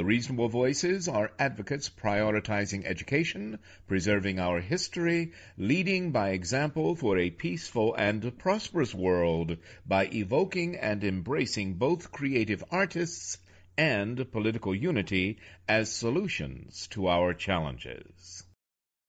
The reasonable voices are advocates prioritizing education, preserving our history, leading by example for a peaceful and prosperous world by evoking and embracing both creative artists and political unity as solutions to our challenges.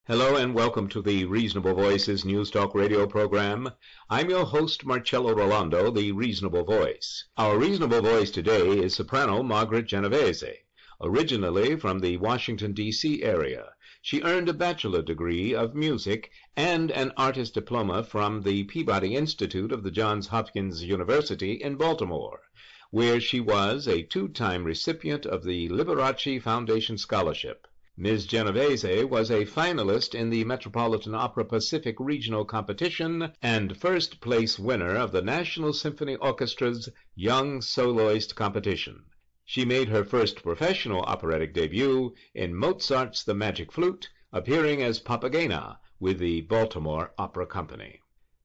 Hello and welcome to the Reasonable Voices News Talk radio program. I'm your host, Marcello Rollando, the Reasonable Voice. Our Reasonable Voice today is soprano Margaret Genovese. Originally from the Washington, D.C. area, she earned a bachelor degree of music and an artist diploma from the Peabody Institute of the Johns Hopkins University in Baltimore, where she was a two-time recipient of the Liberace Foundation Scholarship. Ms. Genovese was a finalist in the Metropolitan Opera Pacific Regional Competition and first place winner of the National Symphony Orchestra's Young Soloist Competition. She made her first professional operatic debut in Mozart's The Magic Flute, appearing as Papagena with the Baltimore Opera Company.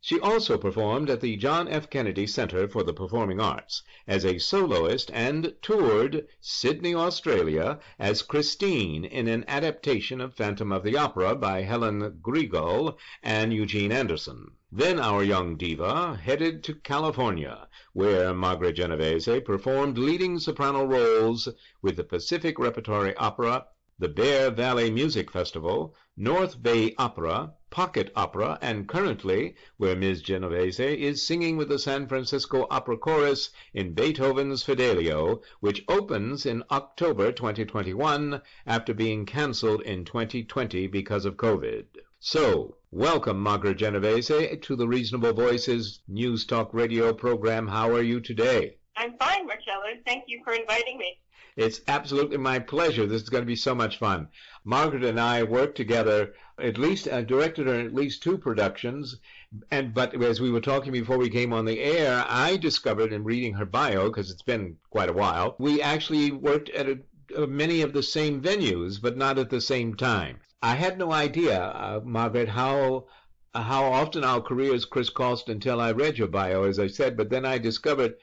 She also performed at the John F. Kennedy Center for the Performing Arts as a soloist and toured Sydney, Australia as Christine in an adaptation of Phantom of the Opera by Helen Grigal and Eugene Anderson. Then our young diva headed to California, where Margaret Genovese performed leading soprano roles with the Pacific Repertory Opera, the Bear Valley Music Festival, North Bay Opera, Pocket Opera, and currently where Ms. Genovese is singing with the San Francisco Opera Chorus in Beethoven's Fidelio, which opens in October 2021 after being canceled in 2020 because of COVID. So, welcome, Margaret Genovese, to the Reasonable Voices News Talk Radio program. How are you today? I'm fine, Marcello. Thank you for inviting me. It's absolutely my pleasure. This is going to be so much fun. Margaret and I worked together, at least uh, directed at least two productions. And but as we were talking before we came on the air, I discovered in reading her bio, because it's been quite a while, we actually worked at a, uh, many of the same venues, but not at the same time. I had no idea, uh, Margaret, how how often our careers crisscrossed until I read your bio, as I said. But then I discovered,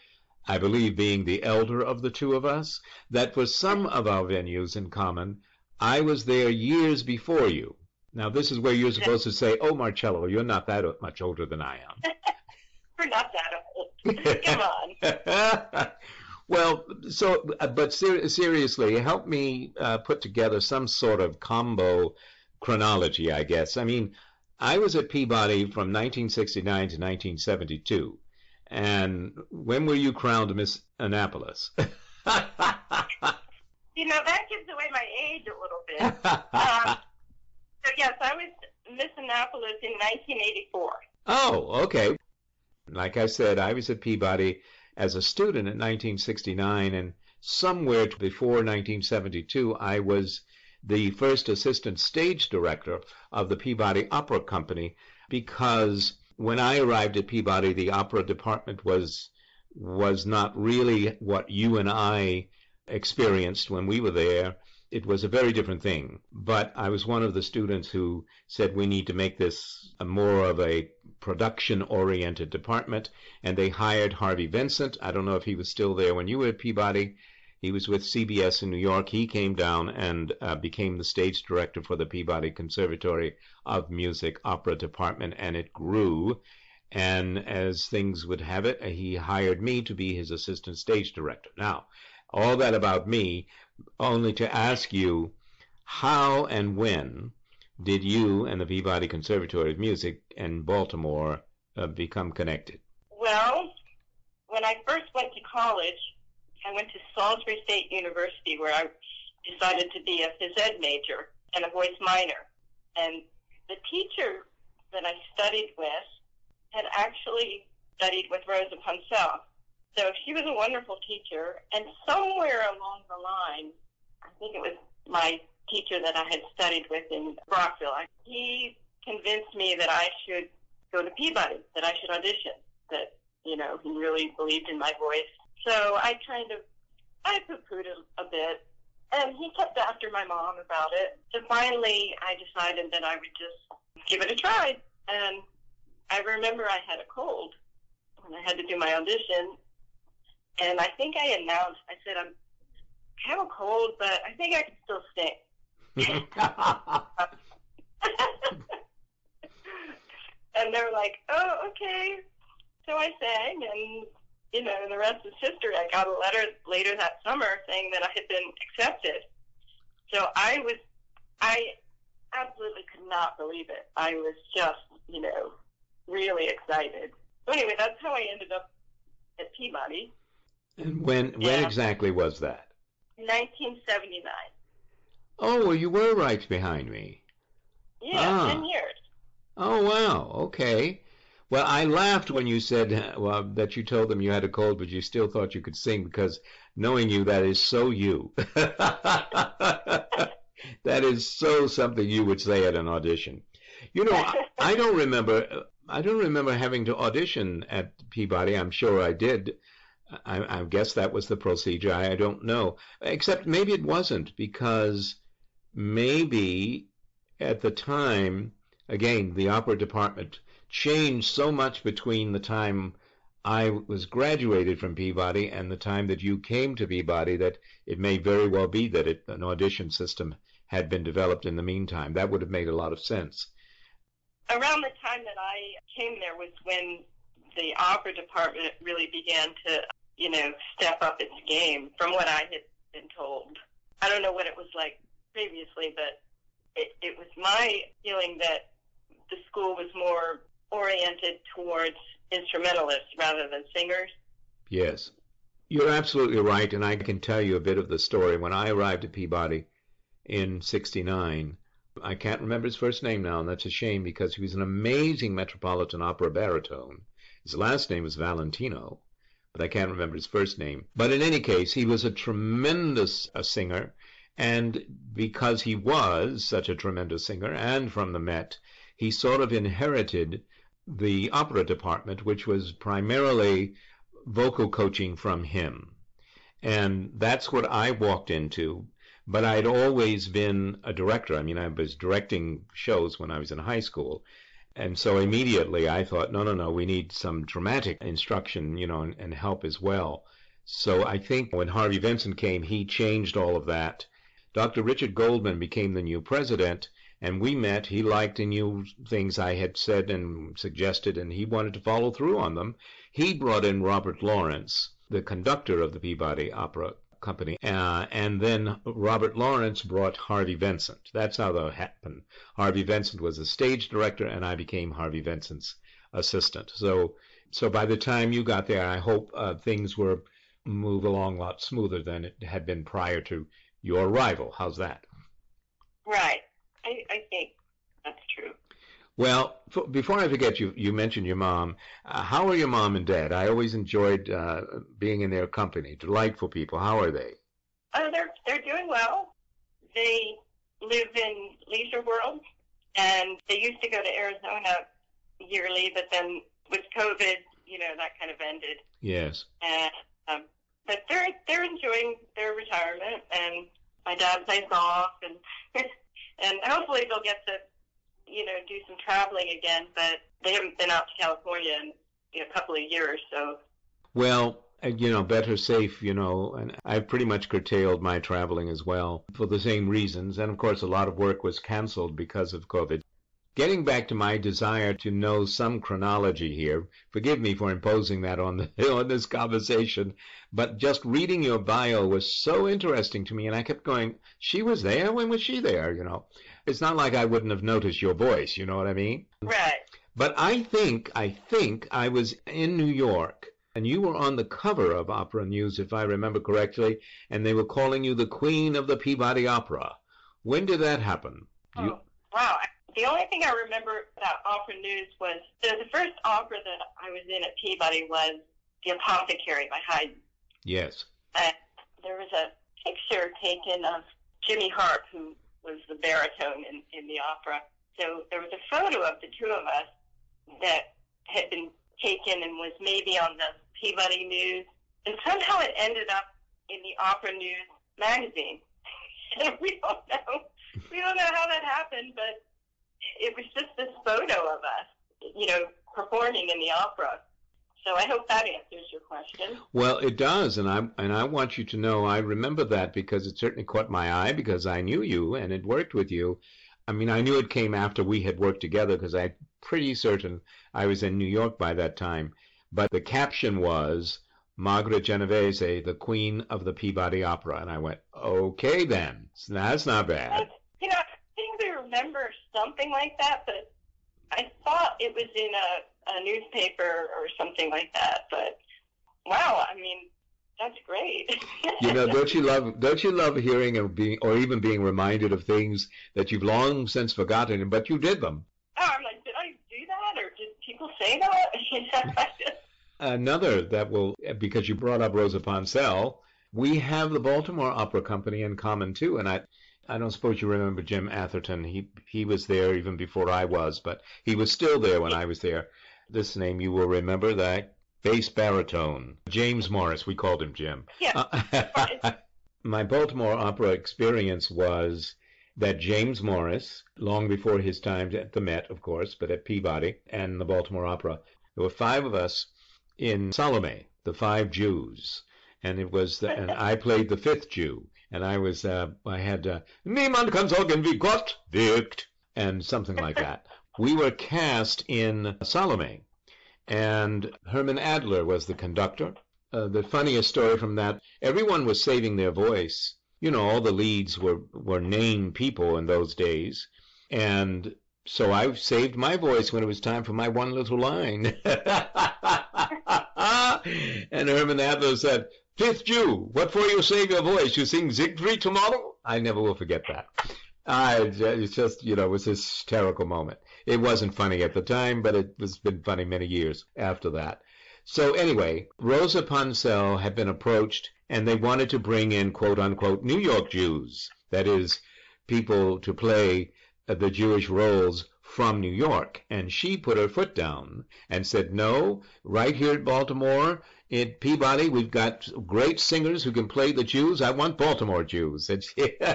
I believe, being the elder of the two of us, that for some of our venues in common, I was there years before you. Now, this is where you're supposed to say, "Oh, Marcello, you're not that much older than I am." We're not that old. Come on. Well, so, uh, but ser- seriously, help me uh, put together some sort of combo chronology, I guess. I mean, I was at Peabody from 1969 to 1972. And when were you crowned Miss Annapolis? you know, that gives away my age a little bit. um, so, yes, I was Miss Annapolis in 1984. Oh, okay. Like I said, I was at Peabody as a student in 1969, and somewhere before 1972, I was the first assistant stage director of the Peabody Opera Company because when I arrived at Peabody, the opera department was was not really what you and I experienced when we were there. It was a very different thing. But I was one of the students who said we need to make this more of a production oriented department. And they hired Harvey Vincent. I don't know if he was still there when you were at Peabody. He was with CBS in New York. He came down and uh, became the stage director for the Peabody Conservatory of Music Opera Department, and it grew. And as things would have it, he hired me to be his assistant stage director. Now, all that about me, only to ask you, how and when did you and the Peabody Conservatory of Music in Baltimore uh, become connected? Well, when I first went to college, I went to Salisbury State University where I decided to be a phys ed major and a voice minor. And the teacher that I studied with had actually studied with Rosa Ponselle. So she was a wonderful teacher. And somewhere along the line, I think it was my teacher that I had studied with in Brockville, he convinced me that I should go to Peabody, that I should audition, that, you know, he really believed in my voice so I kind of, I poo-pooed a, a bit, and he kept after my mom about it. So finally, I decided that I would just give it a try. And I remember I had a cold when I had to do my audition, and I think I announced, I said, I'm, have a cold, but I think I can still sing. and they were like, oh, okay. So I sang, and you know, the rest is history. I got a letter later that summer saying that I had been accepted. So I was, I absolutely could not believe it. I was just, you know, really excited. So anyway, that's how I ended up at Peabody. And when when yeah. exactly was that? 1979. Oh, well, you were right behind me. Yeah, ah. ten years. Oh wow. Okay. Well, I laughed when you said well, that you told them you had a cold, but you still thought you could sing because knowing you, that is so you. that is so something you would say at an audition. You know, I don't remember. I don't remember having to audition at Peabody. I'm sure I did. I, I guess that was the procedure. I, I don't know, except maybe it wasn't because maybe at the time, again, the opera department changed so much between the time I was graduated from Peabody and the time that you came to Peabody that it may very well be that it, an audition system had been developed in the meantime. That would have made a lot of sense. Around the time that I came there was when the opera department really began to, you know, step up its game from what I had been told. I don't know what it was like previously, but it, it was my feeling that the school was more oriented towards instrumentalists rather than singers. Yes. You're absolutely right, and I can tell you a bit of the story. When I arrived at Peabody in 69, I can't remember his first name now, and that's a shame because he was an amazing Metropolitan Opera baritone. His last name was Valentino, but I can't remember his first name. But in any case, he was a tremendous a singer, and because he was such a tremendous singer and from the Met, he sort of inherited the opera department, which was primarily vocal coaching from him. And that's what I walked into. But I'd always been a director. I mean, I was directing shows when I was in high school. And so immediately I thought, no, no, no, we need some dramatic instruction, you know, and, and help as well. So I think when Harvey Vincent came, he changed all of that. Dr. Richard Goldman became the new president, and we met. He liked and knew things I had said and suggested, and he wanted to follow through on them. He brought in Robert Lawrence, the conductor of the Peabody Opera Company, uh, and then Robert Lawrence brought Harvey Vincent. That's how that happened. Harvey Vincent was a stage director, and I became Harvey Vincent's assistant. So, so by the time you got there, I hope uh, things were move along a lot smoother than it had been prior to your arrival. How's that? Right. I, I think. Well, f- before I forget, you you mentioned your mom. Uh, how are your mom and dad? I always enjoyed uh, being in their company. Delightful people. How are they? Oh, they're they're doing well. They live in Leisure World, and they used to go to Arizona yearly, but then with COVID, you know, that kind of ended. Yes. And um, but they're they're enjoying their retirement, and my dad plays golf, and and hopefully they'll get to, you know, do some traveling again. But they haven't been out to California in you know, a couple of years, so. Well, uh, you know, better safe, you know, and I've pretty much curtailed my traveling as well for the same reasons. And of course, a lot of work was canceled because of COVID. Getting back to my desire to know some chronology here, forgive me for imposing that on the on this conversation, but just reading your bio was so interesting to me, and I kept going, "She was there. When was she there?" You know, it's not like I wouldn't have noticed your voice. You know what I mean? Right. But I think I think I was in New York, and you were on the cover of Opera News, if I remember correctly, and they were calling you the Queen of the Peabody Opera. When did that happen? Do you... oh, wow. The only thing I remember about opera news was the, the first opera that I was in at Peabody was The Apothecary by Haydn. Yes. And there was a picture taken of Jimmy Harp, who was the baritone in, in the opera. So there was a photo of the two of us that had been taken and was maybe on the Peabody News. And somehow it ended up in the Opera News magazine. and we don't know. We don't know how that happened, but it was just this photo of us, you know, performing in the opera. So I hope that answers your question. Well, it does, and I and I want you to know I remember that because it certainly caught my eye because I knew you and it worked with you. I mean, I knew it came after we had worked together because I'm pretty certain I was in New York by that time. But the caption was Margaret Genovese, the Queen of the Peabody Opera, and I went, okay then, that's not bad. You know, I think we remember something like that, but I thought it was in a, a newspaper or something like that. But wow, I mean, that's great. you know, don't you love don't you love hearing or being or even being reminded of things that you've long since forgotten, but you did them. Oh, I'm like, did I do that, or did people say that? Another that will because you brought up Rosa Ponselle. We have the Baltimore Opera Company in common too, and I I don't suppose you remember Jim Atherton. He he was there even before I was, but he was still there when I was there. This name you will remember that bass baritone James Morris. We called him Jim. Yeah. Uh, my Baltimore opera experience was that James Morris, long before his time at the Met, of course, but at Peabody and the Baltimore Opera, there were five of us in Salome, the five Jews, and it was the, and I played the fifth Jew and I was uh, I had uh, Niemand kann sagen wie Gott wirkt and something like that. we were cast in Salome, and Herman Adler was the conductor. Uh, the funniest story from that, everyone was saving their voice. You know, all the leads were were named people in those days, and so I saved my voice when it was time for my one little line. and Herman Adler said, Fifth Jew, what for you save your voice? You sing Siegfried tomorrow? I never will forget that. I, it's just, you know, it was a hysterical moment. It wasn't funny at the time, but it has been funny many years after that. So anyway, Rosa Ponselle had been approached and they wanted to bring in quote unquote New York Jews. That is, people to play uh, the Jewish roles from New York. And she put her foot down and said, no, right here at Baltimore, in Peabody, we've got great singers who can play the Jews. I want Baltimore Jews.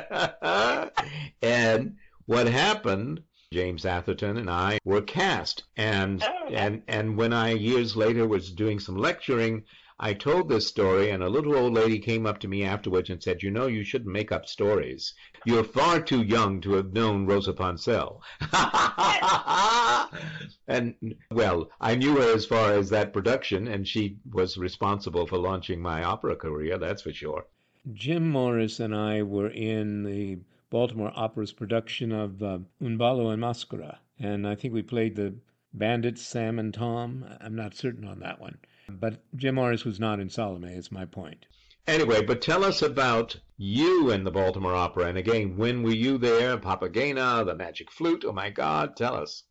and what happened, James Atherton and I were cast. And, oh, and, and when I years later was doing some lecturing, I told this story, and a little old lady came up to me afterwards and said, You know, you shouldn't make up stories. You're far too young to have known Rosa Ponselle. and, well, I knew her as far as that production, and she was responsible for launching my opera career, that's for sure. Jim Morris and I were in the Baltimore Opera's production of uh, Un ballo in maschera, and I think we played the bandits Sam and Tom. I'm not certain on that one. But Jim Morris was not in Salome, is my point. Anyway, but tell us about you and the Baltimore Opera. And again, when were you there? Papagena, the Magic Flute. Oh my God, tell us.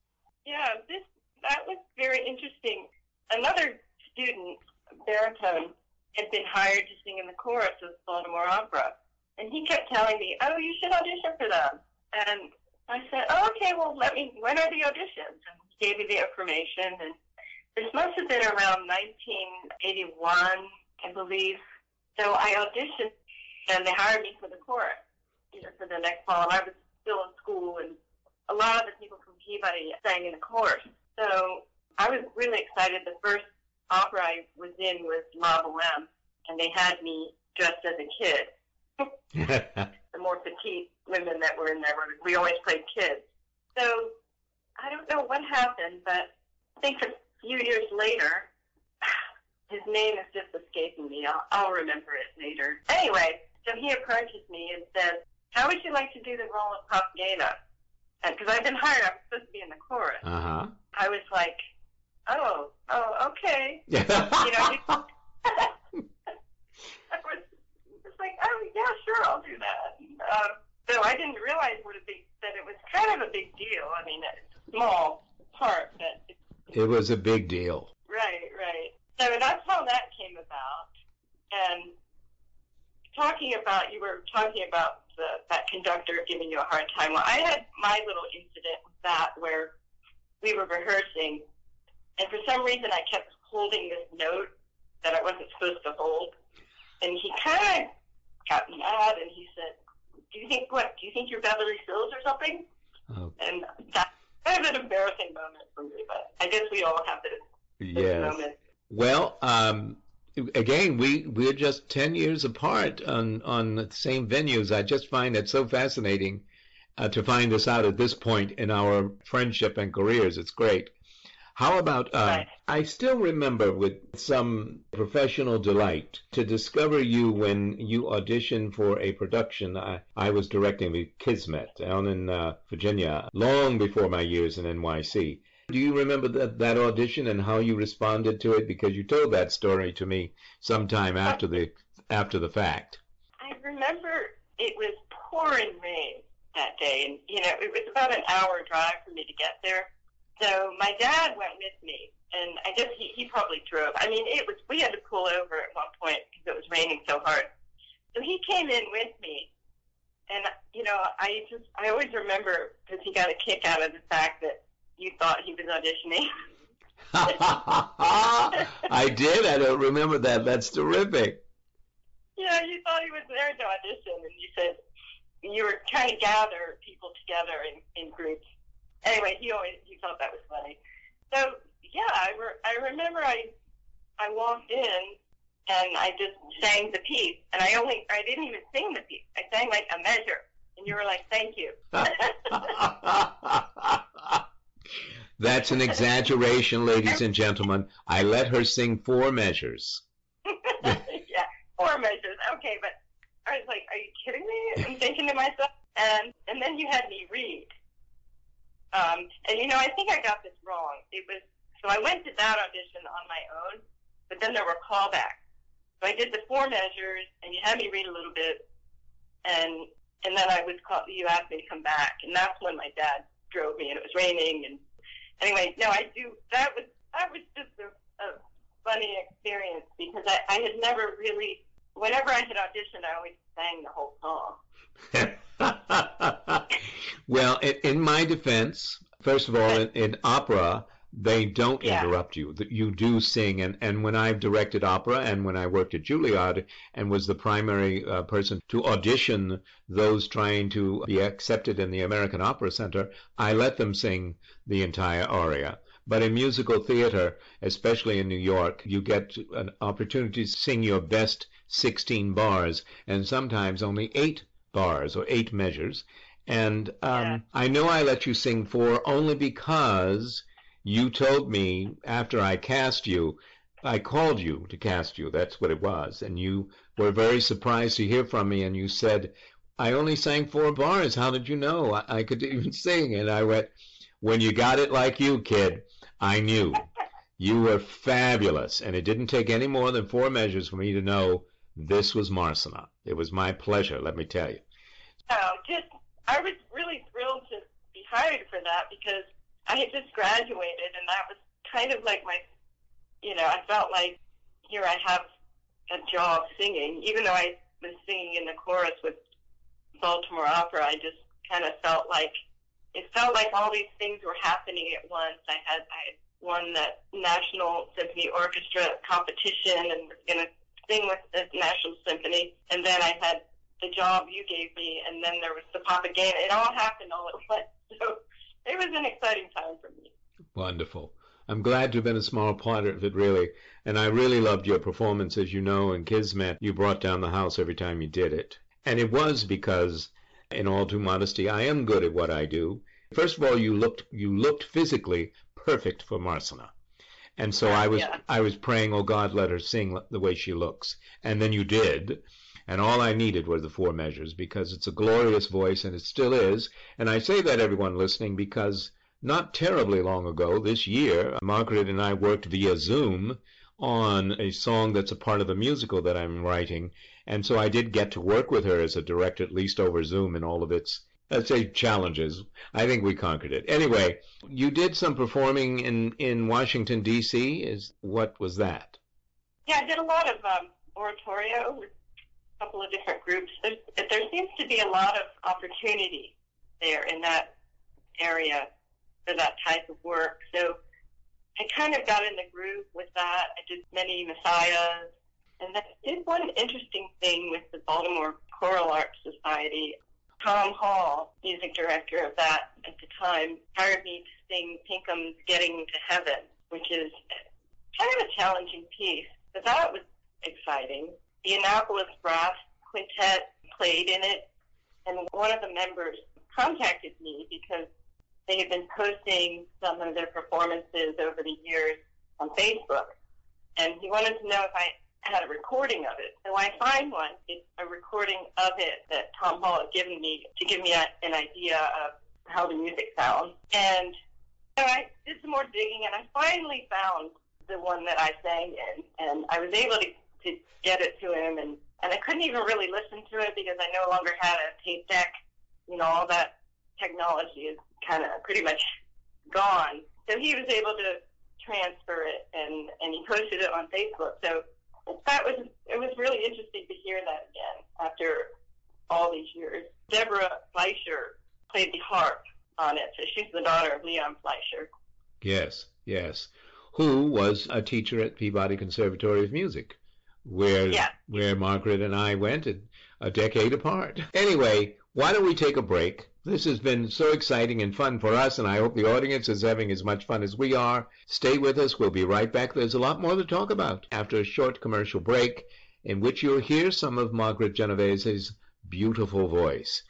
Yeah, this that was very interesting. Another student, baritone, had been hired to sing in the chorus of the Baltimore Opera, and he kept telling me, "Oh, you should audition for them." And I said, "Oh, okay. Well, let me. When are the auditions?" And he gave me the information, and this must have been around 1981, I believe. So I auditioned, and they hired me for the chorus, you know, for the next fall. And I was still in school, and a lot of the people from Peabody sang in the chorus. So I was really excited. The first opera I was in was La Boheme, and they had me dressed as a kid. the more petite women that were in there, were- we always played kids. So I don't know what happened, but I think a few years later, his name is just escaping me. I'll, I'll remember it later. Anyway, so he approaches me and says, "How would you like to do the role of Papagena?" Because I've been hired, I was supposed to be in the chorus. Uh huh. I was like, "Oh, oh, okay." you know, you, I was just like, "Oh, yeah, sure, I'll do that." Um, so I didn't realize what a big that it was kind of a big deal. I mean, it's a small part, but it was a big deal. Right, right. So that's how that came about. And talking about, you were talking about the, that conductor giving you a hard time. Well, I had my little incident with that where we were rehearsing, and for some reason I kept holding this note that I wasn't supposed to hold. And he kind of got mad, and he said, "Do you think what? Do you think you're Beverly Sills or something?" Oh. And that's kind of an embarrassing moment for me, but I guess we all have this, this Yes. moment. Well, um, again, we we're just ten years apart on on the same venues. I just find it so fascinating uh, to find this out at this point in our friendship and careers. It's great. How about uh, I still remember with some professional delight to discover you when you auditioned for a production I, I was directing with Kismet down in uh, Virginia long before my years in NYC. Do you remember that, that audition and how you responded to it? Because you told that story to me sometime after the after the fact. I remember it was pouring rain that day, and you know it was about an hour drive for me to get there. So my dad went with me, and I guess he, he probably drove. I mean, it was we had to pull over at one point because it was raining so hard. So he came in with me, and you know I just I always remember because he got a kick out of the fact that you thought he was auditioning. I did. I don't remember that. That's terrific. Yeah, you thought he was there to audition, and you said you were trying to gather people together in, in groups. Anyway, he always he thought that was funny. So yeah, I re- I remember I I walked in and I just sang the piece, and I only I didn't even sing the piece. I sang like a measure, and you were like, "Thank you." That's an exaggeration, ladies and gentlemen. I let her sing four measures. yeah, four measures. Okay, but I was like, "Are you kidding me?" I'm thinking to myself, and and then you had me read. Um, and you know, I think I got this wrong. It was so I went to that audition on my own, but then there were callbacks. So I did the four measures, and you had me read a little bit, and and then I was called. You asked me to come back, and that's when my dad drove me, and it was raining. And anyway, no, I do. That was that was just a, a funny experience because I, I had never really. Whenever I had auditioned, I always sang the whole song. well, in, in my defense, first of all, in, in opera, they don't Yeah. interrupt you. You do sing, and, and when I've directed opera and when I worked at Juilliard and was the primary uh, person to audition those trying to be accepted in the American Opera Center, I let them sing the entire aria. But in musical theater, especially in New York, you get an opportunity to sing your best 16 bars and sometimes only eight bars or eight measures. And um, I know I let you sing four only because you told me after I cast you, I called you to cast you. That's what it was. And you were very surprised to hear from me, and you said, I only sang four bars. How did you know? I, I could even sing. And I went, When you got it like you, kid, I knew. You were fabulous. And it didn't take any more than four measures for me to know this was Marsinah. It was my pleasure, let me tell you. Oh, just I was really thrilled to be hired for that because I had just graduated, and that was kind of like my, you know, I felt like here I have a job singing, even though I was singing in the chorus with Baltimore Opera. I just kind of felt like it felt like all these things were happening at once. I had I won that National Symphony Orchestra competition and was going to sing with the National Symphony, and then I had the job you gave me, and then there was the Papagena. It all happened all at once. So it was an exciting time for me. Wonderful. I'm glad to have been a small part of it, really. And I really loved your performance, as you know, in Kismet. You brought down the house every time you did it. And it was because, in all due modesty, I am good at what I do. First of all, you looked you looked physically perfect for Marsinah. And so I was Yeah. I was praying, oh God, let her sing the way she looks. And then you did. And all I needed were the four measures because it's a glorious voice and it still is. And I say that everyone listening because not terribly long ago, this year, Margaret and I worked via Zoom on a song that's a part of a musical that I'm writing. And so I did get to work with her as a director, at least over Zoom and all of its, let's say, challenges. I think we conquered it. Anyway, you did some performing in, in Washington, D.C. Is What was that? Yeah, I did a lot of um, oratorio with a couple of different groups. There, there seems to be a lot of opportunity there in that area for that type of work. So I kind of got in the groove with that. I did many messiahs, and I did one interesting thing with the Baltimore Choral Arts Society. Tom Hall, music director of that at the time, hired me to sing Pinkham's Getting to Heaven, which is kind of a challenging piece, but that was exciting. The Annapolis Brass Quintet played in it, and one of the members contacted me because they had been posting some of their performances over the years on Facebook, and he wanted to know if I had a recording of it. So when I find one. It's a recording of it that Tom Hall had given me to give me a, an idea of how the music sounds. And so I did some more digging, and I finally found the one that I sang in, and I was able to, to get it to him, and, and I couldn't even really listen to it because I no longer had a tape deck. You know, all that technology is kind of pretty much gone. So he was able to transfer it, and, and he posted it on Facebook. So that was it was really interesting to hear that again after all these years. Deborah Fleisher played the harp on it, so she's the daughter of Leon Fleisher. Yes, yes. Who was a teacher at Peabody Conservatory of Music, where Yeah. where Margaret and I went a, a decade apart. Anyway, why don't we take a break? This has been so exciting and fun for us, and I hope the audience is having as much fun as we are. Stay with us. We'll be right back. There's a lot more to talk about after a short commercial break, in which you'll hear some of Margaret Genovese's beautiful voice.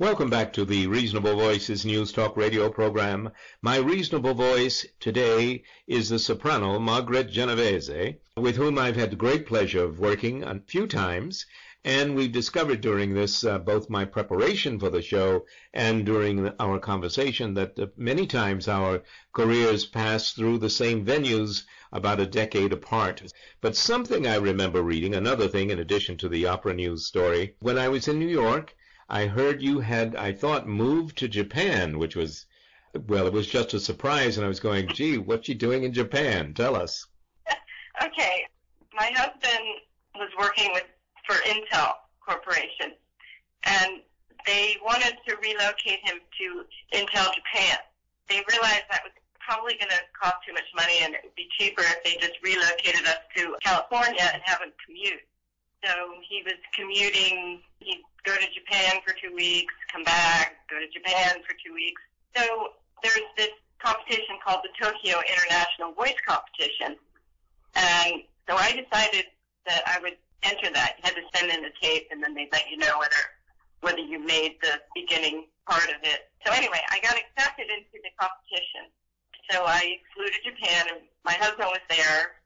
Welcome back to the Reasonable Voices News Talk radio program. My reasonable voice today is the soprano Margaret Genovese, with whom I've had the great pleasure of working a few times. And we've discovered during this, uh, both my preparation for the show and during our conversation, that uh, many times our careers pass through the same venues about a decade apart. But something I remember reading, another thing in addition to the opera news story, when I was in New York, I heard you had, I thought, moved to Japan, which was, well, it was just a surprise, and I was going, gee, what's she doing in Japan? Tell us. okay, my husband was working with for Intel Corporation, and they wanted to relocate him to Intel Japan. They realized that was probably going to cost too much money, and it would be cheaper if they just relocated us to California and have him commute. So he was commuting. He'd go to Japan for two weeks, come back, go to Japan for two weeks. So there's this competition called the Tokyo International Voice Competition. And so I decided that I would enter that. You had to send in the tape and then they'd let you know whether whether you made the beginning part of it. So anyway, I got accepted into the competition. So I flew to Japan and my husband was there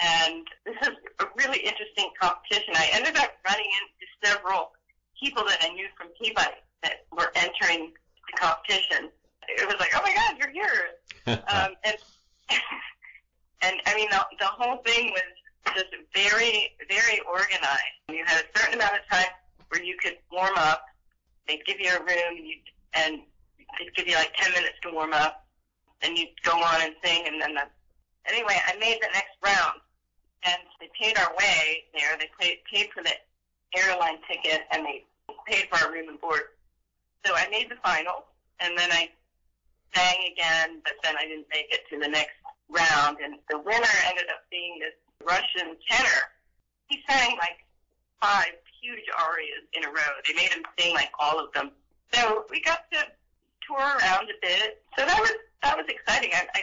and this is a really interesting competition. I ended up running into several people that I knew from Peabody that were entering the competition. It was like, oh my God, you're here. um, and and I mean, the, the whole thing was just very, very organized. You had a certain amount of time where you could warm up. They'd give you a room, and, you'd, and they'd give you like 10 minutes to warm up. Then you'd go on and sing, and then the, anyway, I made the next round and they paid our way there. They paid, paid for the airline ticket and they paid for our room and board. So I made the final, and then I sang again, but then I didn't make it to the next round. And the winner ended up being this Russian tenor. He sang like five huge arias in a row. They made him sing like all of them. So we got to tour around a bit. So that was that was exciting. I I,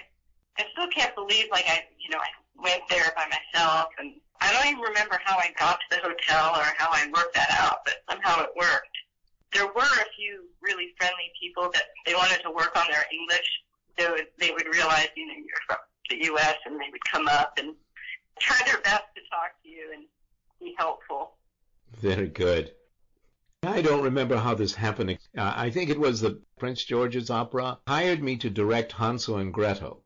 I still can't believe like I you know I went there by myself, and I don't even remember how I got to the hotel or how I worked that out, but somehow it worked. There were a few really friendly people that they wanted to work on their English, so they would realize, you know, you're from the U.S. and they would come up and try their best to talk to you and be helpful. Very good. I don't remember how this happened. Uh, I think it was the Prince George's Opera hired me to direct Hansel and Gretel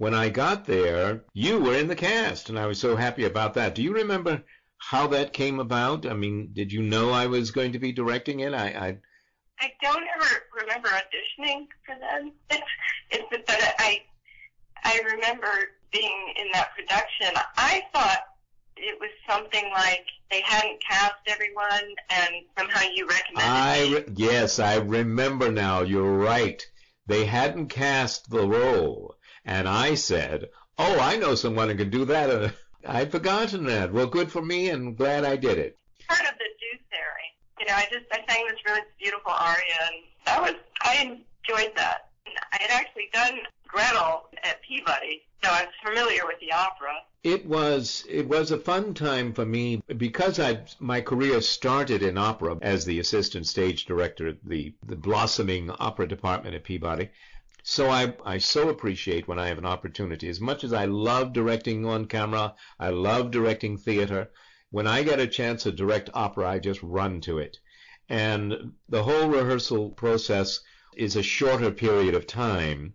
when I got there, you were in the cast, and I was so happy about that. Do you remember how that came about? I mean, did you know I was going to be directing it? I I, I don't ever remember auditioning for them. It's, but I I remember being in that production. I thought it was something like they hadn't cast everyone, and somehow you recommended I re- yes, I remember now. You're right. They hadn't cast the role and I said, "Oh, I know someone who can do that." Uh, I'd forgotten that. Well, good for me, and glad I did it. Part of the do theory. You know, I just I sang this really beautiful aria, and that was I enjoyed that. I had actually done Gretel at Peabody, so I was familiar with the opera. It was it was a fun time for me because I my career started in opera as the assistant stage director at the the blossoming opera department at Peabody. So I, I so appreciate when I have an opportunity. As much as I love directing on camera, I love directing theater. When I get a chance to direct opera, I just run to it. And the whole rehearsal process is a shorter period of time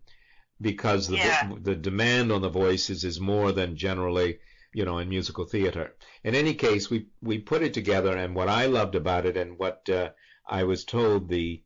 because the, Yeah. the demand on the voices is more than generally, you know, in musical theater. In any case, we, we put it together and what I loved about it and what uh, I was told the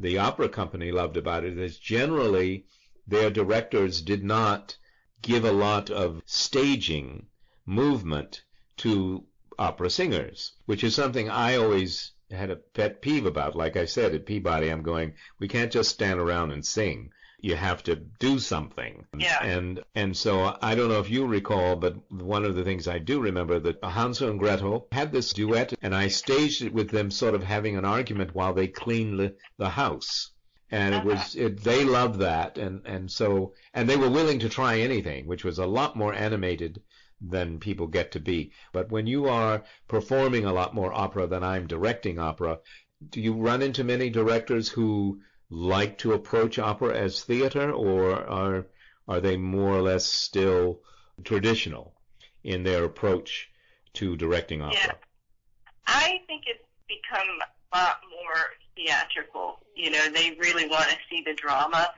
the opera company loved about it is generally their directors did not give a lot of staging movement to opera singers, which is something I always had a pet peeve about. Like I said at Peabody, I'm going, we can't just stand around and sing. You have to do something. Yeah. And and so I don't know if you recall, but one of the things I do remember that Hansel and Gretel had this duet, and I staged it with them, sort of having an argument while they cleaned the, the house. And it was uh-huh. it, they loved that, and and so and they were willing to try anything, which was a lot more animated than people get to be. But when you are performing a lot more opera than I'm directing opera, do you run into many directors who like to approach opera as theater, or are are they more or less still traditional in their approach to directing opera? Yeah. I think it's become a lot more theatrical. You know, they really want to see the drama.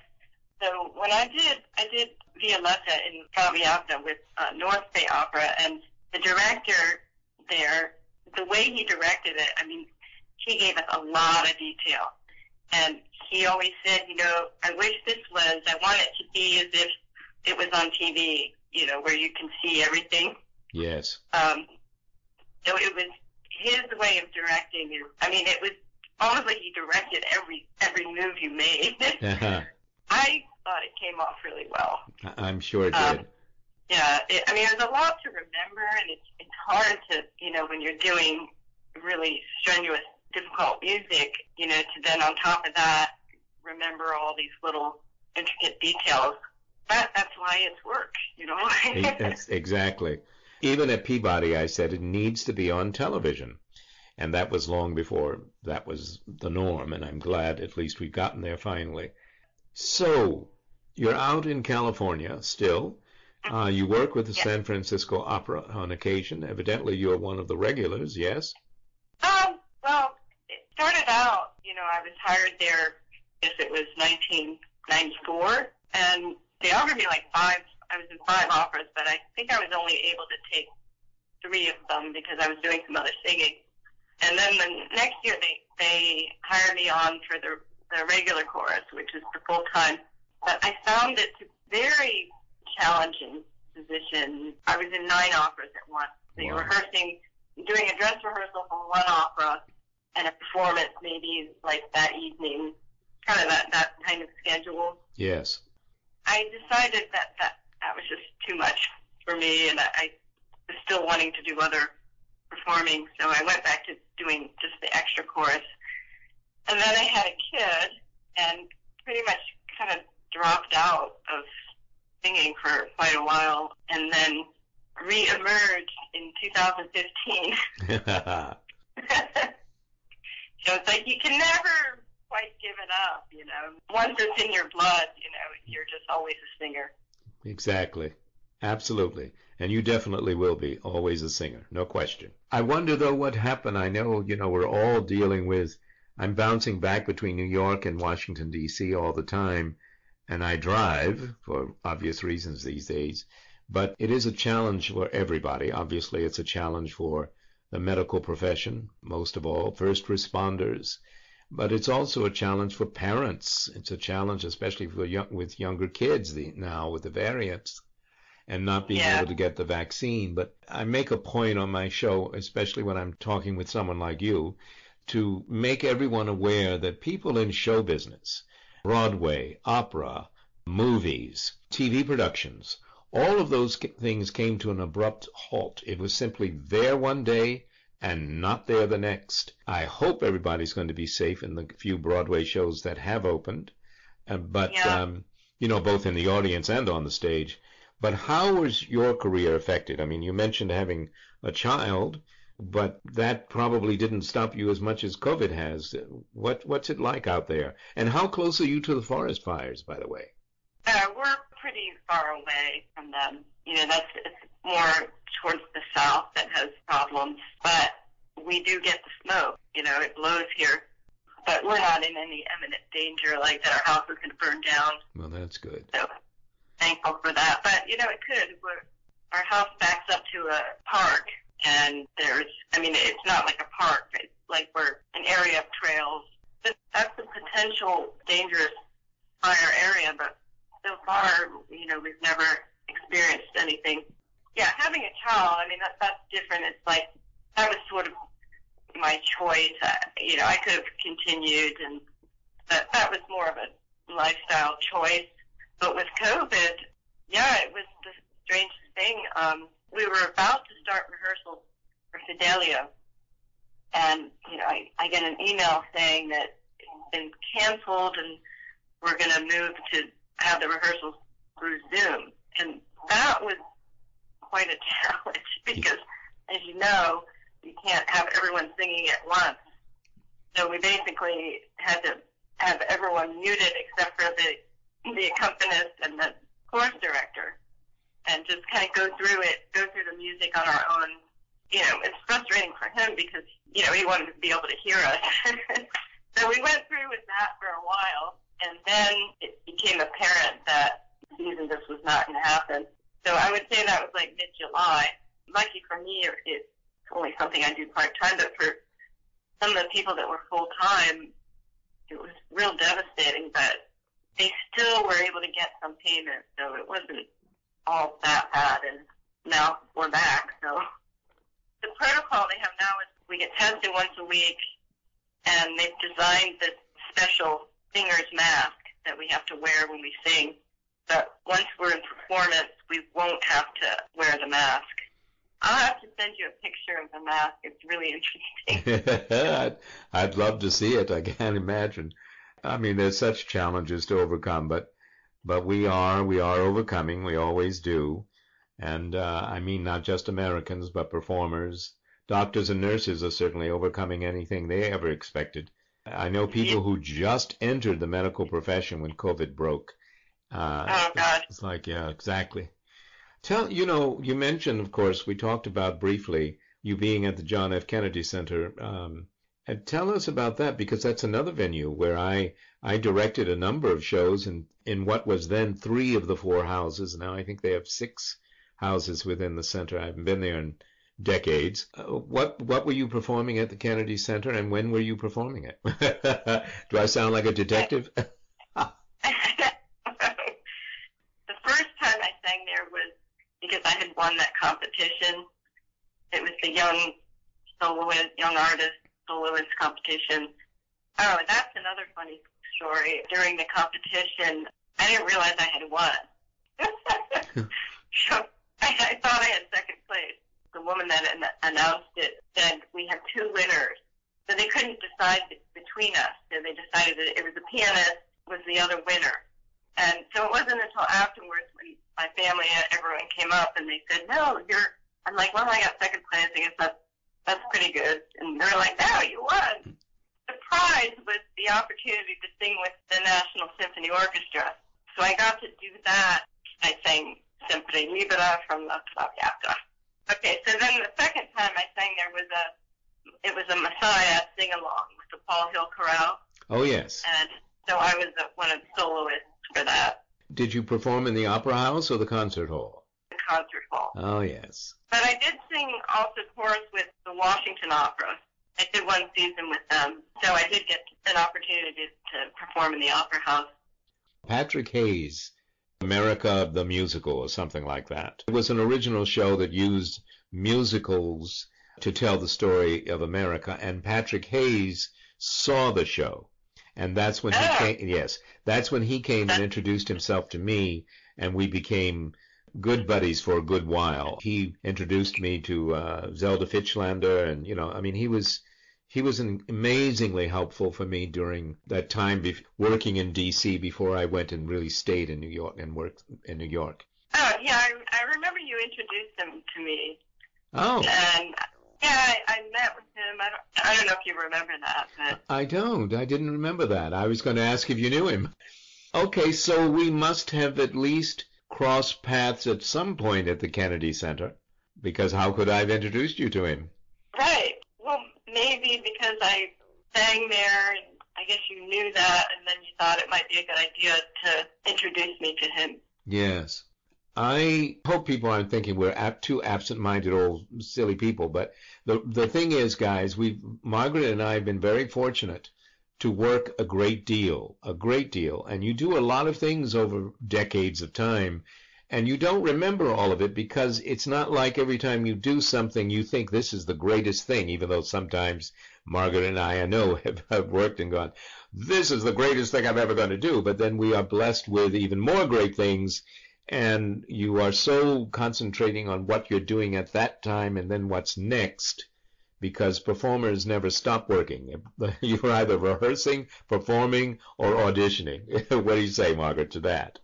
So when I did, I did Violetta in Traviata with uh, North Bay Opera, and the director there, the way he directed it, I mean, he gave us a lot of detail. And he always said, you know, I wish this was, I want it to be as if it was on TV, you know, where you can see everything. Yes. Um, so it was his way of directing. Is, I mean, it was almost like he directed every every move you made. Uh-huh. I thought it came off really well. I'm sure it Um, did. Yeah, it, I mean, there's a lot to remember, and it's it's hard to you know when you're doing really strenuous, difficult music, you know, to then on top of that remember all these little intricate details. That that's why it's work, you know. That's exactly. Even at Peabody, I said it needs to be on television. And that was long before that was the norm, and I'm glad at least we've gotten there finally. So, you're out in California still. Uh, you work with the Yeah. San Francisco Opera on occasion. Evidently, you're one of the regulars, yes? Um, well, it started out, you know, I was hired there, I guess it was 1994, and they offered me like five, I was in five operas, but I think I was only able to take three of them because I was doing some other singing. And then the next year they, they hired me on for the, the regular chorus, which is the full time. But I found it a very challenging position. I was in nine operas at once. So you're rehearsing, doing a dress rehearsal for one opera and a performance maybe like that evening, kind of that, that kind of schedule. Yes. I decided that that, that was just too much for me and I, was still wanting to do other performing, so I went back to doing just the extra chorus. And then I had a kid and pretty much kind of dropped out of singing for quite a while and then re-emerged in 2015. so it's like you can never quite give it up, you know. Once it's in your blood, you know, you're just always a singer. Exactly. Absolutely. And you definitely will be always a singer, no question. I wonder though what happened. I know, you know, we're all dealing with I'm bouncing back between New York and Washington DC all the time, and I drive for obvious reasons these days. But it is a challenge for everybody. Obviously, it's a challenge for the medical profession, most of all, first responders. But it's also a challenge for parents. It's a challenge, especially for young, with younger kids the, now with the variants and not being Yeah. able to get the vaccine. But I make a point on my show, especially when I'm talking with someone like you, to make everyone aware that people in show business, Broadway, opera, movies, TV productions, all of those things came to an abrupt halt. It was simply there one day and not there the next. I hope everybody's going to be safe in the few Broadway shows that have opened, uh, but Yeah. um, you know, both in the audience and on the stage. But how was your career affected? I mean, you mentioned having a child, but that probably didn't stop you as much as COVID has. What what's it like out there? And how close are you to the forest fires, by the way? Uh, we're pretty far away from them. You know, that's it's more towards the south that has problems, but we do get the smoke. You know, it blows here, but we're not in any imminent danger like that. Our house is going to burn down. Well, that's good. So thankful for that. But you know, it could. We're, our house backs up to a park, and there's. I mean, it's not like a park. It's like we're an area of trails. But that's a potential dangerous fire area, but so far, you know, we've never experienced anything. Yeah, having a child. I mean, that that's different. It's like that was sort of my choice. Uh, you know, I could have continued, and that that was more of a lifestyle choice. But with COVID, yeah, it was the strangest thing. Um, we were about to start rehearsals for Fidelio, and you know, I, I get an email saying that it's been canceled, and we're going to move to have the rehearsals through Zoom, and that was quite a challenge because, as you know, you can't have everyone singing at once. So we basically had to have everyone muted except for the the accompanist and the course director, and just kind of go through it, go through the music on our own. You know, it's frustrating for him because you know he wanted to be able to hear us. so we went through with that for a while, and then it became apparent that season just was not going to happen. So I would say that was like mid-July. Lucky for me, it's only something I do part-time, but for some of the people that were full-time, it was real devastating, but they still were able to get some payment, so it wasn't all that bad. And now we're back. So the protocol they have now is we get tested once a week, and they've designed this special singer's mask that we have to wear when we sing. But once we're in performance, we won't have to wear the mask. I'll have to send you a picture of the mask. It's really interesting. I'd, I'd love to see it. I can't imagine. I mean, there's such challenges to overcome, but but we are we are overcoming. We always do, and uh, I mean not just Americans, but performers, doctors, and nurses are certainly overcoming anything they ever expected. I know people who just entered the medical profession when COVID broke. Uh, oh God! It's like yeah, exactly. Tell you know you mentioned of course we talked about briefly you being at the John F. Kennedy Center. Um, and tell us about that because that's another venue where I I directed a number of shows in in what was then three of the four houses. Now I think they have six houses within the center. I haven't been there in decades. Uh, what what were you performing at the Kennedy Center, and when were you performing it? Do I sound like a detective? the first time I sang there was because I had won that competition. It was the young soloist, young artist soloist competition. Oh, that's another funny story. During the competition, I didn't realize I had won. so I, I thought I had second place. The woman that an- announced it said we have two winners. So they couldn't decide between us. So they decided that it was the pianist was the other winner. And so it wasn't until afterwards when my family and everyone came up and they said, no, you're, I'm like, well, I got second place. I guess that's that's pretty good. And they're like, no, you won. The prize was the opportunity to sing with the National Symphony Orchestra. So I got to do that. I sang Sempre Libera from La Traviata. Okay, so then the second time I sang there was a, it was a Messiah sing along with the Paul Hill Chorale. Oh yes. And so I was one of the soloists for that. Did you perform in the opera house or the concert hall? The concert hall. Oh yes. But I did sing also chorus with the Washington Opera. I did one season with them, so I did get an opportunity to perform in the opera house. Patrick Hayes, America the Musical, or something like that. It was an original show that used musicals to tell the story of America, and Patrick Hayes saw the show. And that's when he Oh. came, yes, that's when he came and introduced himself to me, and we became good buddies for a good while. He introduced me to uh, Zelda Fichandler, and you know, I mean, he was he was an amazingly helpful for me during that time be- working in D.C. before I went and really stayed in New York and worked in New York. Oh, yeah, I, I remember you introduced him to me. Oh, And yeah, I, I met with him. I don't, I don't know if you remember that, but I don't. I didn't remember that. I was going to ask if you knew him. Okay, so we must have at least crossed paths at some point at the Kennedy Center, because how could I have introduced you to him? right. Maybe because I sang there, and I guess you knew that, and then you thought it might be a good idea to introduce me to him. Yes. I hope people aren't thinking we're ap- two absent-minded old silly people, but the the thing is, guys, we Margaret and I have been very fortunate to work a great deal, a great deal, and you do a lot of things over decades of time, and you don't remember all of it because it's not like every time you do something you think this is the greatest thing, even though sometimes Margaret and I, I know, have, have worked and gone, this is the greatest thing I'm ever going to do, but then we are blessed with even more great things and you are so concentrating on what you're doing at that time and then what's next because performers never stop working. You're either rehearsing, performing, or auditioning. what do you say, Margaret, to that?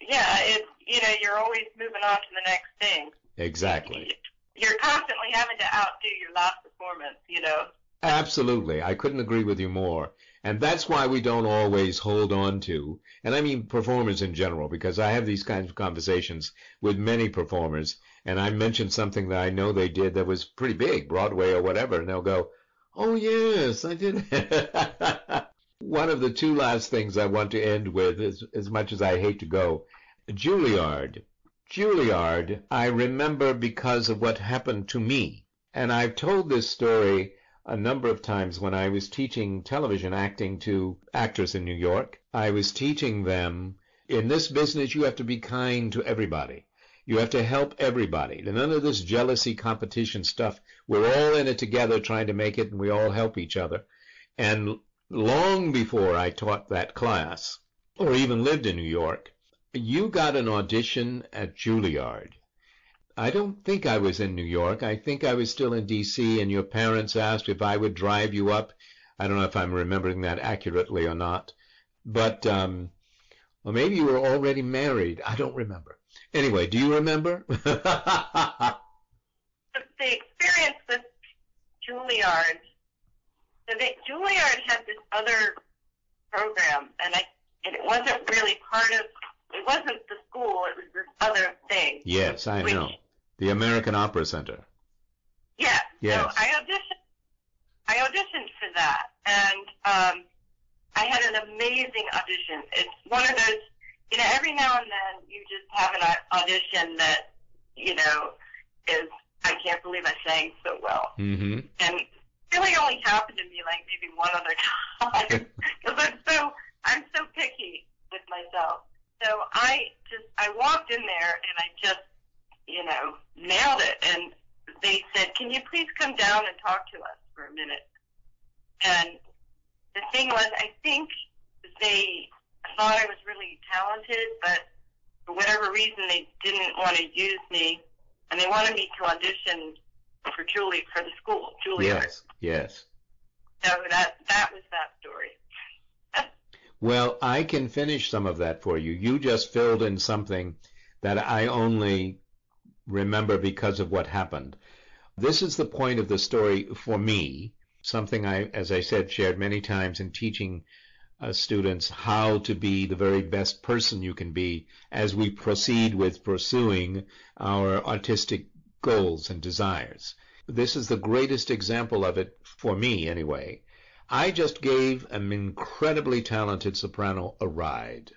Yeah, you know you're always moving on to the next thing. Exactly. You're constantly having to outdo your last performance. You know. Absolutely. I couldn't agree with you more. And that's why we don't always hold on to, and I mean performers in general, because I have these kinds of conversations with many performers, and I mention something that I know they did that was pretty big, Broadway or whatever, and they'll go, oh yes, I did. One of the two last things I want to end with, as, as much as I hate to go, Juilliard. Juilliard, I remember because of what happened to me. And I've told this story a number of times when I was teaching television acting to actors in New York. I was teaching them in this business you have to be kind to everybody. You have to help everybody. None of this jealousy competition stuff. We're all in it together trying to make it and we all help each other. And long before I taught that class or even lived in New York, you got an audition at Juilliard I don't think I was in New York. I think I was still in D.C., and your parents asked if I would drive you up. I don't know if I'm remembering that accurately or not. But, um, well, maybe you were already married. I don't remember. Anyway, do you remember? the experience with Juilliard, so Juilliard had this other program, and I, and it wasn't really part of, it wasn't the school, it was this other thing. Yes, I which, know. The American Opera Center. Yeah. Yes. So I auditioned. I auditioned for that, and um, I had an amazing audition. It's one of those, you know, every now and then you just have an audition that, you know, is I can't believe I sang so well. Mm-hmm. And really only happened to me like maybe one other time because I'm so I'm so picky with myself. So I just I walked in there and I just you know, nailed it. And they said, can you please come down and talk to us for a minute? And the thing was, I think they thought I was really talented, but for whatever reason, they didn't want to use me, and they wanted me to audition for Julie for the school, Juilliard. Yes, yes. So that that was that story. Well, I can finish some of that for you. You just filled in something that I only remember because of what happened. This is the point of the story for me, something I, as I said, shared many times in teaching uh, students how to be the very best person you can be as we proceed with pursuing our artistic goals and desires. This is the greatest example of it for me, anyway. I just gave an incredibly talented soprano a ride.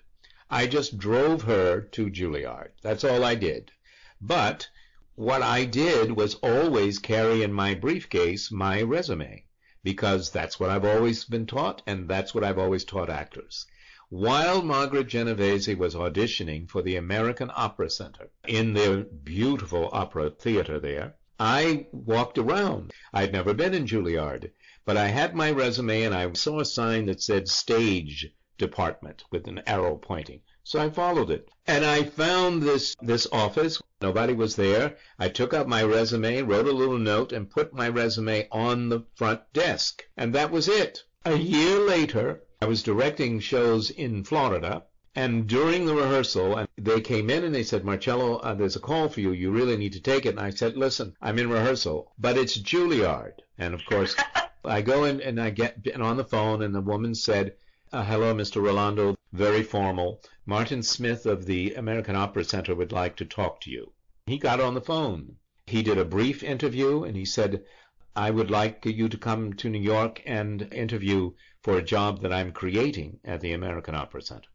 I just drove her to Juilliard. That's all I did. But what I did was always carry in my briefcase my resume because that's what I've always been taught and that's what I've always taught actors. While Margaret Genovese was auditioning for the American Opera Center in their beautiful opera theater there, I walked around. I'd never been in Juilliard, but I had my resume and I saw a sign that said stage department with an arrow pointing. So I followed it. And I found this, this office. Nobody was there. I took out my resume, wrote a little note, and put my resume on the front desk. And that was it. A year later, I was directing shows in Florida. And during the rehearsal, and they came in and they said, Marcello, uh, there's a call for you. You really need to take it. And I said, listen, I'm in rehearsal, but it's Juilliard. And of course, I go in and I get on the phone and the woman said, uh, hello, Mr. Rollando. Very formal. Martin Smith of the American Opera Center would like to talk to you. He got on the phone. He did a brief interview and he said, I would like you to come to New York and interview for a job that I'm creating at the American Opera Center.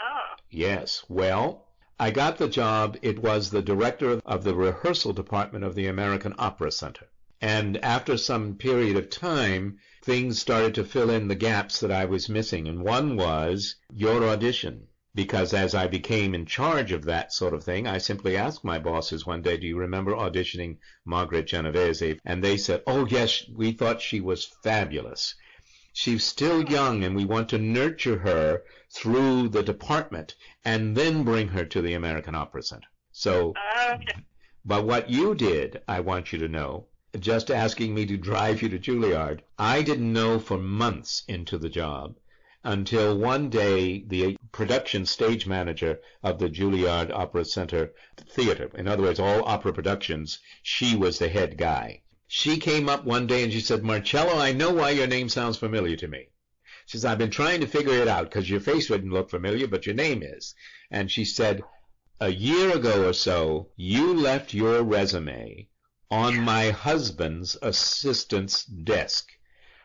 Oh. Yes. Well, I got the job. It was the director of the rehearsal department of the American Opera Center. And after some period of time, things started to fill in the gaps that I was missing. And one was your audition. Because as I became in charge of that sort of thing, I simply asked my bosses one day, do you remember auditioning Margaret Genovese? And they said, oh yes, we thought she was fabulous. She's still young and we want to nurture her through the department and then bring her to the American Opera Center. So, okay. but what you did, I want you to know, just asking me to drive you to Juilliard. I didn't know for months into the job until one day the production stage manager of the Juilliard Opera Center Theater, in other words, all opera productions, she was the head guy. She came up one day and she said, Marcello, I know why your name sounds familiar to me. She says, I've been trying to figure it out because your face didn't look familiar, but your name is. And she said, a year ago or so, you left your resume on my husband's assistant's desk.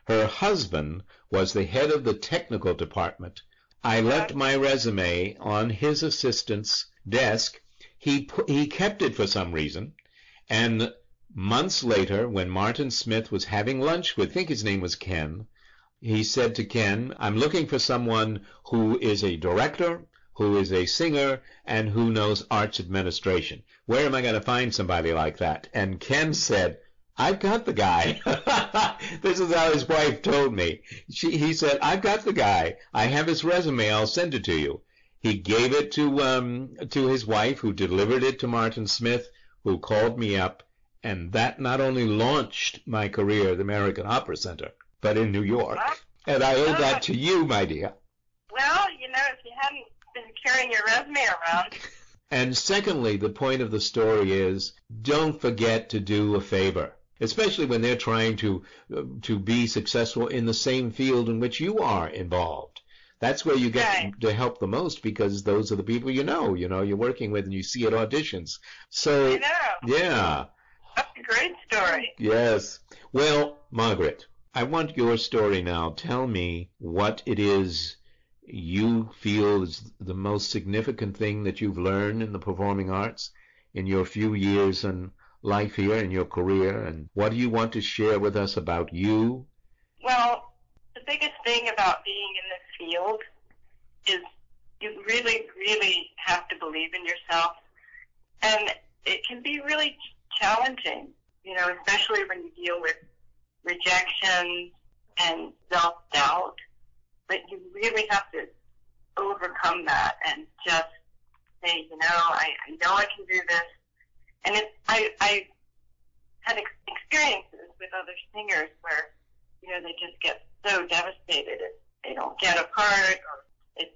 Her husband was the head of the technical department. I left my resume on his assistant's desk. He he kept it for some reason, and months later, when Martin Smith was having lunch with, I think his name was Ken, he said to Ken, "I'm looking for someone who is a director, who is a singer, and who knows arts administration. Where am I going to find somebody like that?" And Ken said, I've got the guy. this is how his wife told me. She, he said, I've got the guy. I have his resume. I'll send it to you. He gave it to um, to his wife, who delivered it to Martin Smith, who called me up, and that not only launched my career at the American Opera Center, but in New York. And I owe that to you, my dear. Well, you know, if you hadn't been carrying your resume around. And secondly, the point of the story is don't forget to do a favor especially when they're trying to uh, to be successful in the same field in which you are involved. That's where you get right. to help the most because those are the people you know, you know, you're working with and you see at auditions. So yeah. That's a great story. Yes. Well, Margaret, I want your story now. Tell me what it is you feel is the most significant thing that you've learned in the performing arts in your few years and life here in your career, and what do you want to share with us about you? Well, the biggest thing about being in this field is you really, really have to believe in yourself, and it can be really challenging, you know, especially when you deal with rejection and self-doubt, but you really have to overcome that and just say, you know, I, I know I can do this and it, I, I had ex- experiences with other singers where, you know, they just get so devastated if they don't get a part, or it's,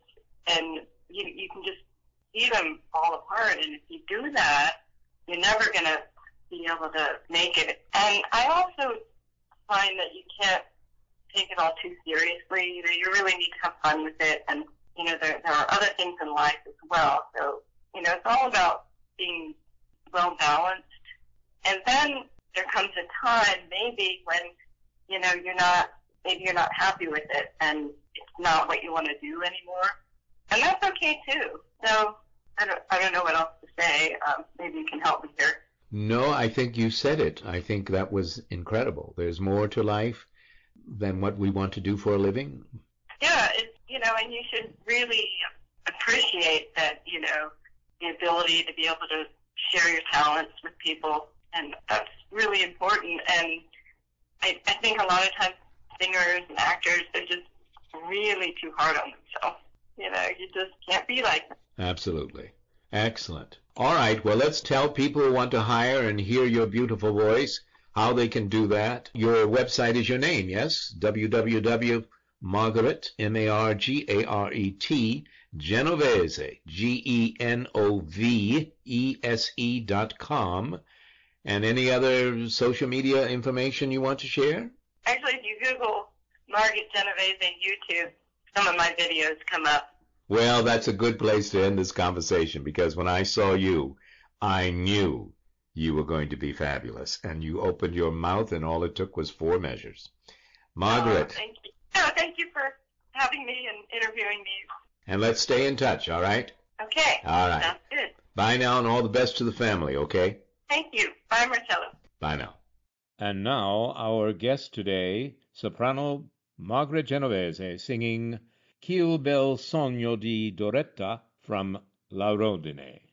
and you, you can just see them fall apart. And if you do that, you're never going to be able to make it. And I also find that you can't take it all too seriously. You know, you really need to have fun with it. And, you know, there, there are other things in life as well. So, you know, it's all about being well balanced. And then there comes a time, maybe when you know you're not, maybe you're not happy with it, and it's not what you want to do anymore, and that's okay too. So I don't, I don't know what else to say. Um, maybe you can help me here. No, I think you said it. I think that was incredible. There's more to life than what we want to do for a living. Yeah, it's you know, and you should really appreciate that. You know, the ability to be able to share your talents with people, and that's really important. And I, I think a lot of times singers and actors they're just really too hard on themselves. You know, you just can't be like them. Absolutely. Excellent. All right, well, let's tell people who want to hire and hear your beautiful voice how they can do that. Your website is your name, yes? www.margaret, M-A-R-G-A-R-E-T, Genovese, G-E-N-O-V-E-S-E dot com. And any other social media information you want to share? Actually, if you Google Margaret Genovese YouTube, some of my videos come up. Well, that's a good place to end this conversation because when I saw you, I knew you were going to be fabulous. And you opened your mouth, and all it took was four measures. Margaret. Oh, thank you. Oh, thank you for having me and interviewing me. And let's stay in touch, all right? Okay. All right. Sounds good. Bye now, and all the best to the family, okay? Thank you. Bye, Marcello. Bye now. And now, our guest today, soprano Margaret Genovese, singing Chi bel sogno di Doretta from La Rondine.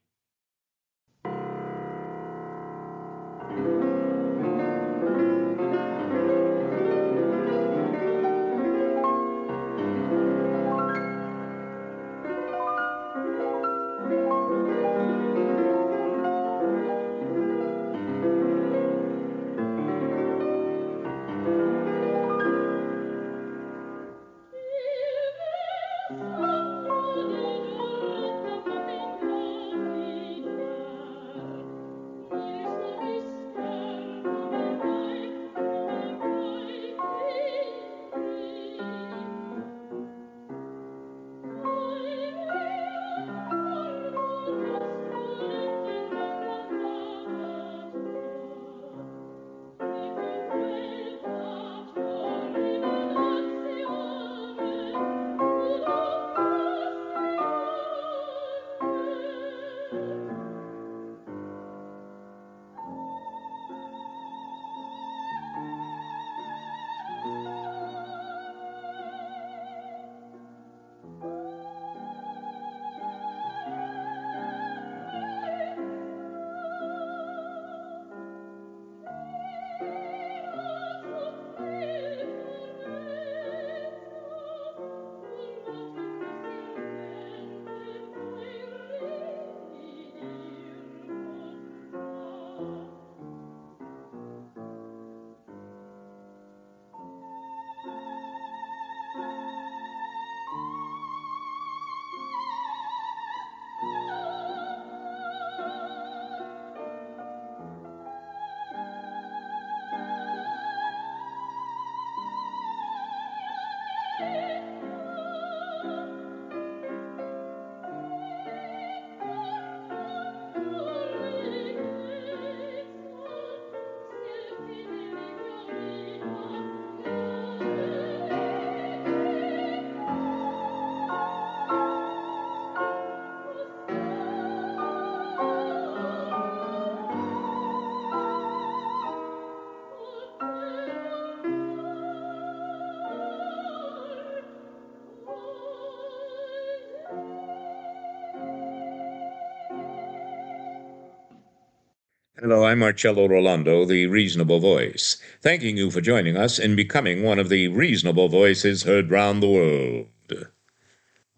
Hello, I'm Marcello Rollando, the Reasonable Voice, thanking you for joining us in becoming one of the reasonable voices heard round the world.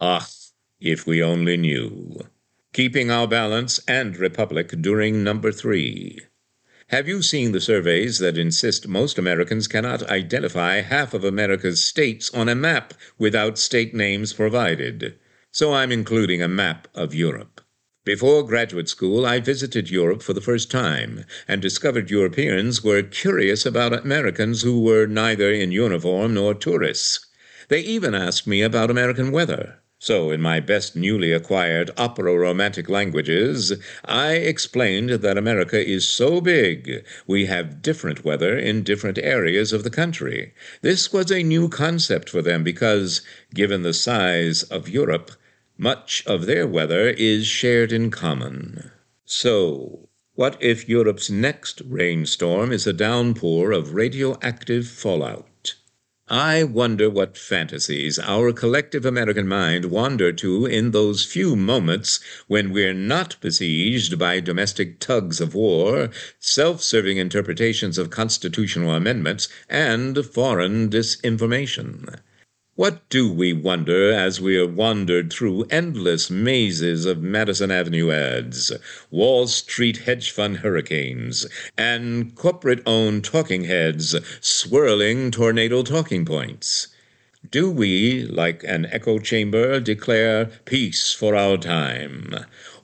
Ah, if we only knew. Keeping our balance and republic during number three. Have you seen the surveys that insist most Americans cannot identify half of America's states on a map without state names provided? So I'm including a map of Europe. Before graduate school, I visited Europe for the first time and discovered Europeans were curious about Americans who were neither in uniform nor tourists. They even asked me about American weather. So, in my best newly acquired opera romantic languages, I explained that America is so big we have different weather in different areas of the country. This was a new concept for them because, given the size of Europe, much of their weather is shared in common. So, what if Europe's next rainstorm is a downpour of radioactive fallout? I wonder what fantasies our collective American mind wander to in those few moments when we're not besieged by domestic tugs of war, self serving interpretations of constitutional amendments, and foreign disinformation. What do we wonder as we are wandered through endless mazes of Madison Avenue ads, Wall Street hedge fund hurricanes, and corporate owned talking heads swirling tornado talking points? Do we, like an echo chamber, declare peace for our time?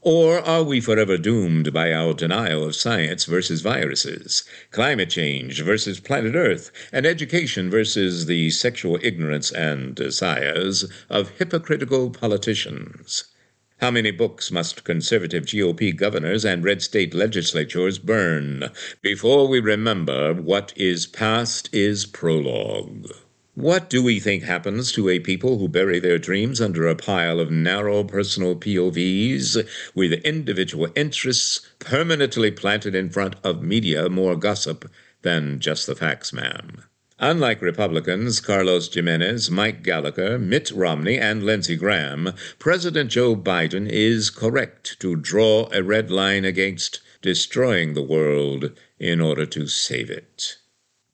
Or are we forever doomed by our denial of science versus viruses, climate change versus planet Earth, and education versus the sexual ignorance and desires of hypocritical politicians? How many books must conservative GOP governors and red state legislatures burn before we remember what is past is prologue? What do we think happens to a people who bury their dreams under a pile of narrow personal POVs with individual interests permanently planted in front of media more gossip than just the facts, ma'am? Unlike Republicans Carlos Gimenez, Mike Gallagher, Mitt Romney, and Lindsey Graham, President Joe Biden is correct to draw a red line against destroying the world in order to save it.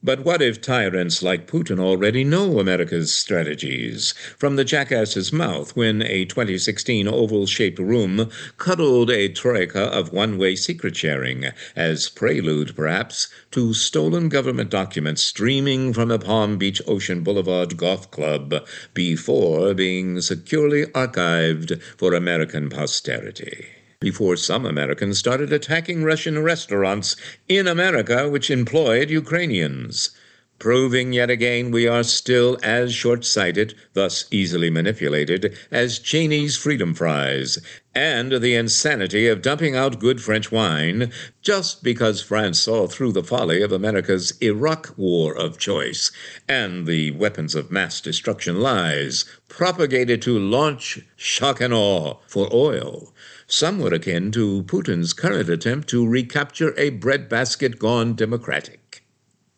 But what if tyrants like Putin already know America's strategies from the jackass's mouth when a 2016 oval shaped room cuddled a troika of one way secret sharing, as prelude, perhaps, to stolen government documents streaming from a Palm Beach Ocean Boulevard golf club before being securely archived for American posterity? Before some Americans started attacking Russian restaurants in America which employed Ukrainians, proving yet again we are still as short sighted, thus easily manipulated, as Cheney's freedom fries, and the insanity of dumping out good French wine just because France saw through the folly of America's Iraq war of choice and the weapons of mass destruction lies propagated to launch shock and awe for oil somewhat akin to Putin's current attempt to recapture a breadbasket gone democratic.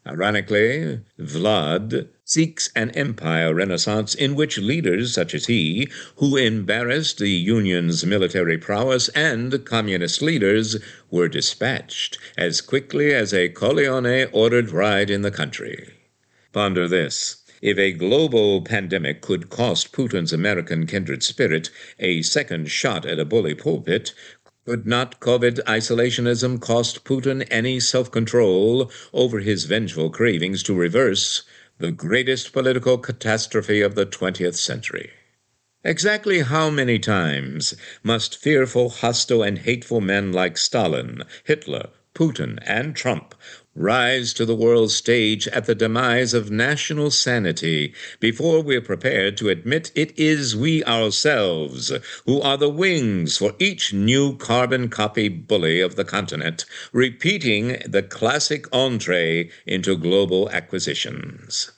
Ironically, Vlad seeks an empire renaissance in which leaders such as he, who embarrassed the Union's military prowess and communist leaders, were dispatched as quickly as a Corleone ordered ride in the country. Ponder this. If a global pandemic could cost Putin's American kindred spirit a second shot at a bully pulpit, could not COVID isolationism cost Putin any self control over his vengeful cravings to reverse the greatest political catastrophe of the 20th century? Exactly how many times must fearful, hostile, and hateful men like Stalin, Hitler, Putin, and Trump rise to the world stage at the demise of national sanity before we're prepared to admit it is we ourselves who are the wings for each new carbon copy bully of the continent, repeating the classic entree into global acquisitions.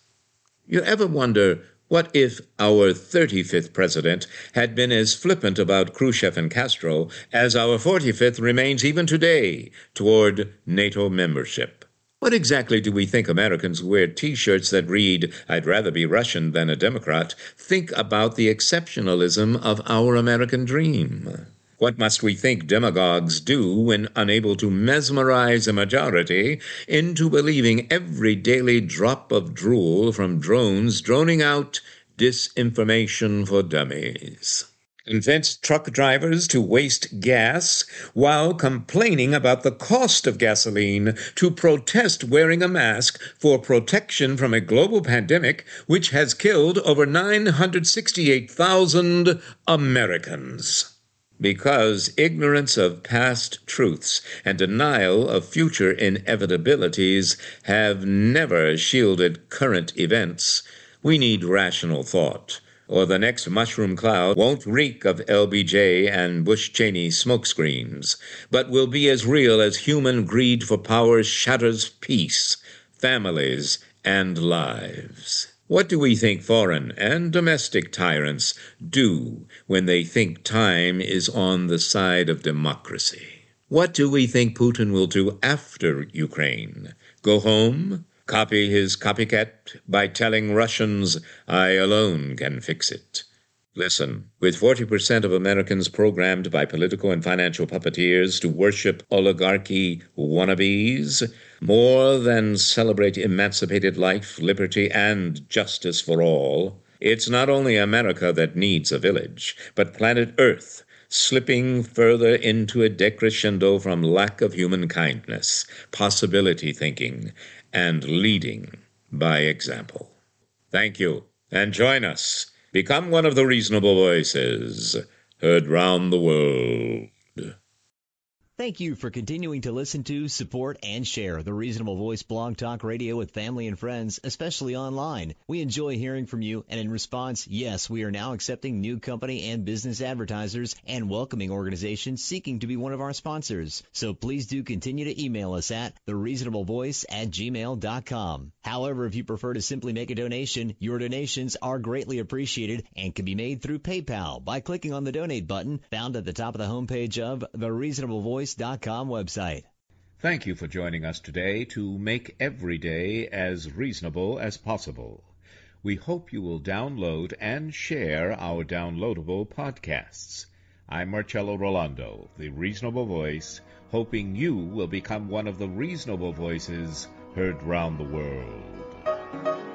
You ever wonder what if our 35th president had been as flippant about Khrushchev and Castro as our 45th remains even today toward NATO membership? What exactly do we think Americans who wear t shirts that read, I'd rather be Russian than a Democrat, think about the exceptionalism of our American dream? What must we think demagogues do when unable to mesmerize a majority into believing every daily drop of drool from drones droning out disinformation for dummies? Convince truck drivers to waste gas while complaining about the cost of gasoline to protest wearing a mask for protection from a global pandemic which has killed over 968,000 Americans. Because ignorance of past truths and denial of future inevitabilities have never shielded current events, we need rational thought, or the next mushroom cloud won't reek of LBJ and Bush Cheney smokescreens, but will be as real as human greed for power shatters peace, families, and lives. What do we think foreign and domestic tyrants do when they think time is on the side of democracy? What do we think Putin will do after Ukraine? Go home? Copy his copycat by telling Russians, I alone can fix it? Listen, with 40% of Americans programmed by political and financial puppeteers to worship oligarchy wannabes, more than celebrate emancipated life, liberty, and justice for all, it's not only America that needs a village, but planet Earth slipping further into a decrescendo from lack of human kindness, possibility thinking, and leading by example. Thank you, and join us Become one of the reasonable voices heard round the world. Thank you for continuing to listen to, support, and share the Reasonable Voice Blog Talk Radio with family and friends, especially online. We enjoy hearing from you, and in response, yes, we are now accepting new company and business advertisers and welcoming organizations seeking to be one of our sponsors. So please do continue to email us at thereasonablevoice at gmail.com. However, if you prefer to simply make a donation, your donations are greatly appreciated and can be made through PayPal by clicking on the donate button found at the top of the homepage of the Reasonable Voice website. Thank you for joining us today to make every day as reasonable as possible. We hope you will download and share our downloadable podcasts. I'm Marcello Rollando, the Reasonable Voice, hoping you will become one of the reasonable voices heard round the world.